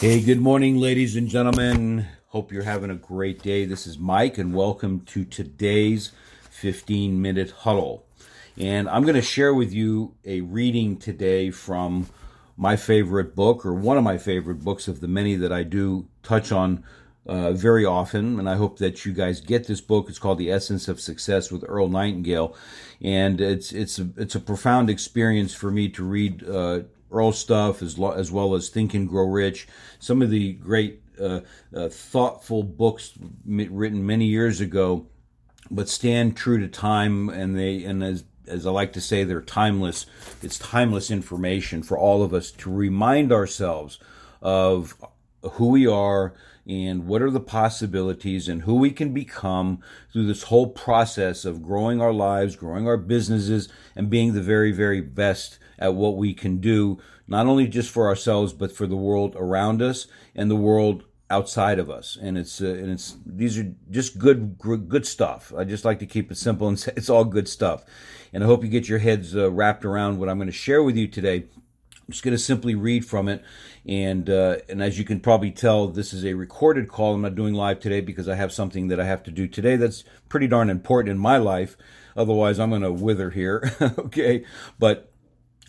Hey, good morning, ladies and gentlemen. Hope you're having a great day. This is Mike, and welcome to today's 15 minute huddle. And I'm going to share with you a reading today from my favorite book, or one of my favorite books of the many that I do touch on uh, very often. And I hope that you guys get this book. It's called The Essence of Success with Earl Nightingale, and it's it's a, it's a profound experience for me to read uh, Earl stuff as, lo- as well as Think and Grow Rich. Some of the great uh, uh, thoughtful books written many years ago, but stand true to time, and they and as as I like to say, they're timeless. It's timeless information for all of us to remind ourselves of who we are and what are the possibilities and who we can become through this whole process of growing our lives, growing our businesses, and being the very, very best at what we can do, not only just for ourselves, but for the world around us and the world outside of us. And it's uh, and it's these are just good good stuff. I just like to keep it simple and say it's all good stuff. And I hope you get your heads uh, wrapped around what I'm going to share with you today. I'm just going to simply read from it, and uh, and as you can probably tell, this is a recorded call. I'm not doing live today because I have something that I have to do today that's pretty darn important in my life. Otherwise, I'm going to wither here. okay, but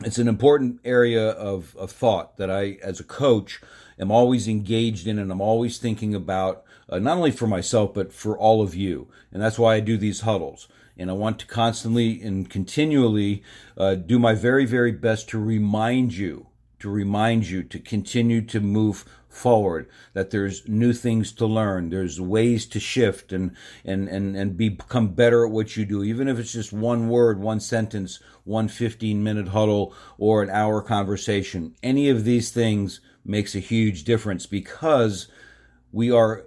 it's an important area of, of thought that I, as a coach, am always engaged in and I'm always thinking about, uh, not only for myself, but for all of you. And that's why I do these huddles. And I want to constantly and continually uh, do my very, very best to remind you, to remind you to continue to move forward that there's new things to learn there's ways to shift and and and and become better at what you do. Even if it's just one word one sentence one 15 minute huddle or an hour conversation any of these things makes a huge difference because we are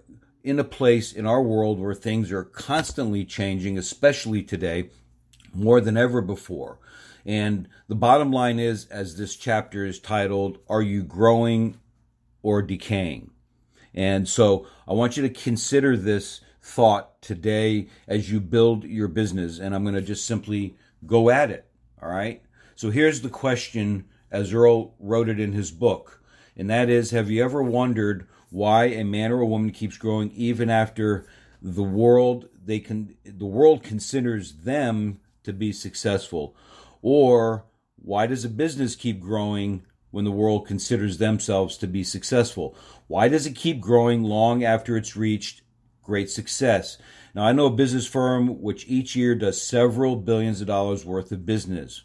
in a place in our world where things are constantly changing especially today more than ever before and the bottom line is, as this chapter is titled, Are You Growing or decaying. And so I want you to consider this thought today as you build your business. And I'm going to just simply go at it. All right. So here's the question as Earl wrote it in his book. And that is Have you ever wondered why a man or a woman keeps growing even after the world they can the world considers them to be successful or why does a business keep growing when the world considers themselves to be successful? Why does it keep growing long after it's reached great success? Now, I know a business firm which each year does several billions of dollars worth of business.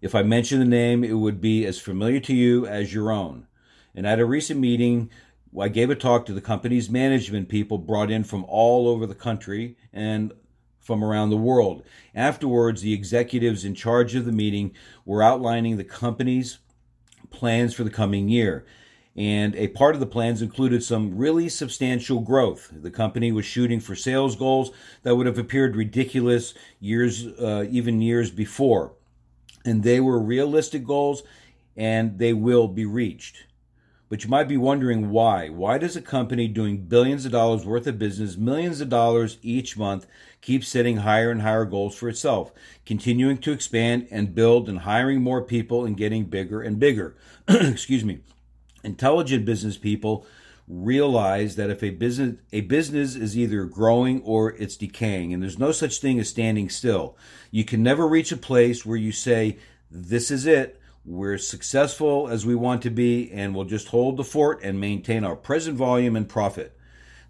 If I mention the name, it would be as familiar to you as your own. And at a recent meeting, I gave a talk to the company's management people brought in from all over the country and from around the world. Afterwards, the executives in charge of the meeting were outlining the company's plans for the coming year. And a part of the plans included some really substantial growth. The company was shooting for sales goals that would have appeared ridiculous years, uh, even years before. And they were realistic goals and they will be reached. But you might be wondering why. Why does a company doing billions of dollars worth of business, millions of dollars each month, keep setting higher and higher goals for itself, continuing to expand and build and hiring more people and getting bigger and bigger? Excuse me. Intelligent business people realize that if a business a business is either growing or it's decaying and there's no such thing as standing still. You can never reach a place where you say this is it we're successful as we want to be, and we'll just hold the fort and maintain our present volume and profit.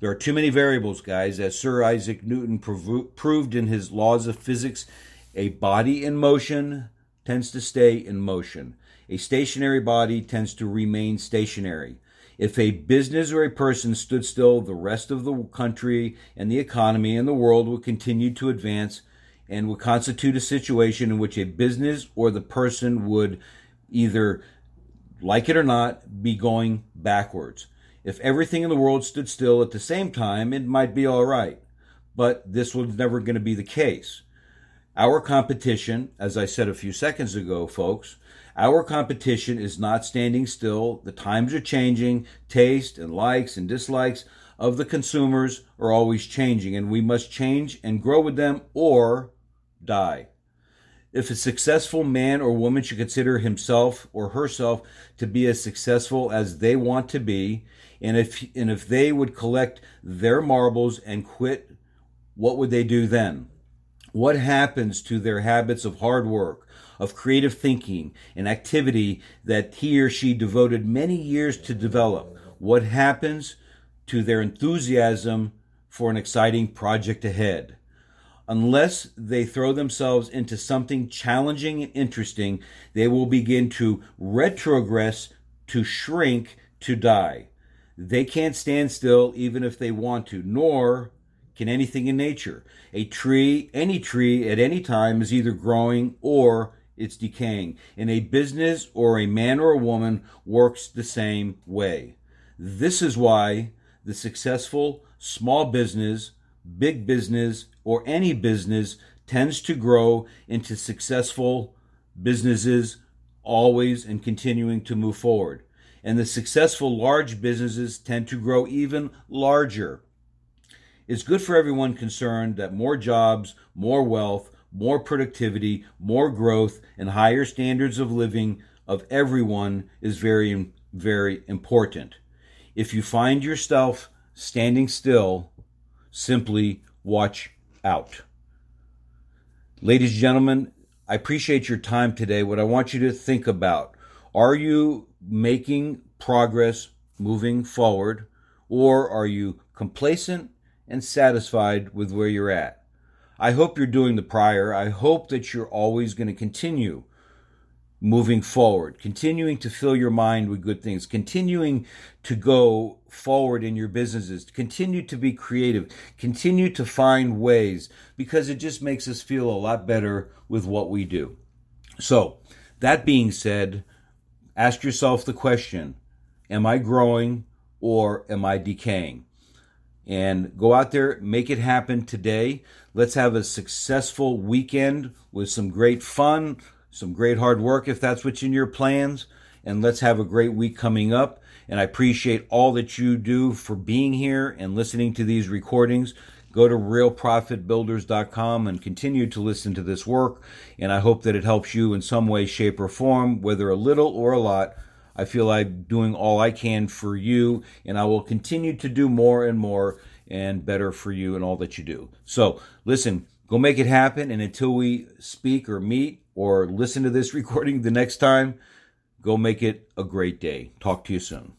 There are too many variables, guys, as Sir Isaac Newton prov- proved in his laws of physics. A body in motion tends to stay in motion. A stationary body tends to remain stationary. If a business or a person stood still, the rest of the country and the economy and the world would continue to advance and would constitute a situation in which a business or the person would either, like it or not, be going backwards. If everything in the world stood still at the same time, it might be all right. But this was never going to be the case. Our competition, as I said a few seconds ago, folks, our competition is not standing still. The times are changing. Taste and likes and dislikes of the consumers are always changing, and we must change and grow with them or die. If a successful man or woman should consider himself or herself to be as successful as they want to be, and if and if they would collect their marbles and quit, what would they do then? What happens to their habits of hard work, of creative thinking and activity that he or she devoted many years to develop? What happens to their enthusiasm for an exciting project ahead? Unless they throw themselves into something challenging and interesting, they will begin to retrogress, to shrink, to die. They can't stand still even if they want to, nor can anything in nature. A tree, any tree at any time is either growing or it's decaying. And a business or a man or a woman works the same way. This is why the successful small business, big business, or any business tends to grow into successful businesses always and continuing to move forward. And the successful large businesses tend to grow even larger. It's good for everyone concerned that more jobs, more wealth, more productivity, more growth, and higher standards of living of everyone is very, very important. If you find yourself standing still, simply watch out. Ladies and gentlemen, I appreciate your time today. What I want you to think about are you making progress moving forward, or are you complacent and satisfied with where you're at? I hope you're doing the prior. I hope that you're always going to continue moving forward, continuing to fill your mind with good things, continuing to go forward in your businesses, continue to be creative, continue to find ways because it just makes us feel a lot better with what we do. So, that being said, ask yourself the question Am I growing or am I decaying? And go out there, make it happen today. Let's have a successful weekend with some great fun some great hard work if that's what's in your plans. And let's have a great week coming up. And I appreciate all that you do for being here and listening to these recordings. Go to realprofitbuilders.com and continue to listen to this work. And I hope that it helps you in some way, shape, or form, whether a little or a lot. I feel I'm doing all I can for you, and I will continue to do more and more and better for you and all that you do. So, listen, go make it happen. And until we speak or meet, or listen to this recording the next time, go make it a great day. Talk to you soon.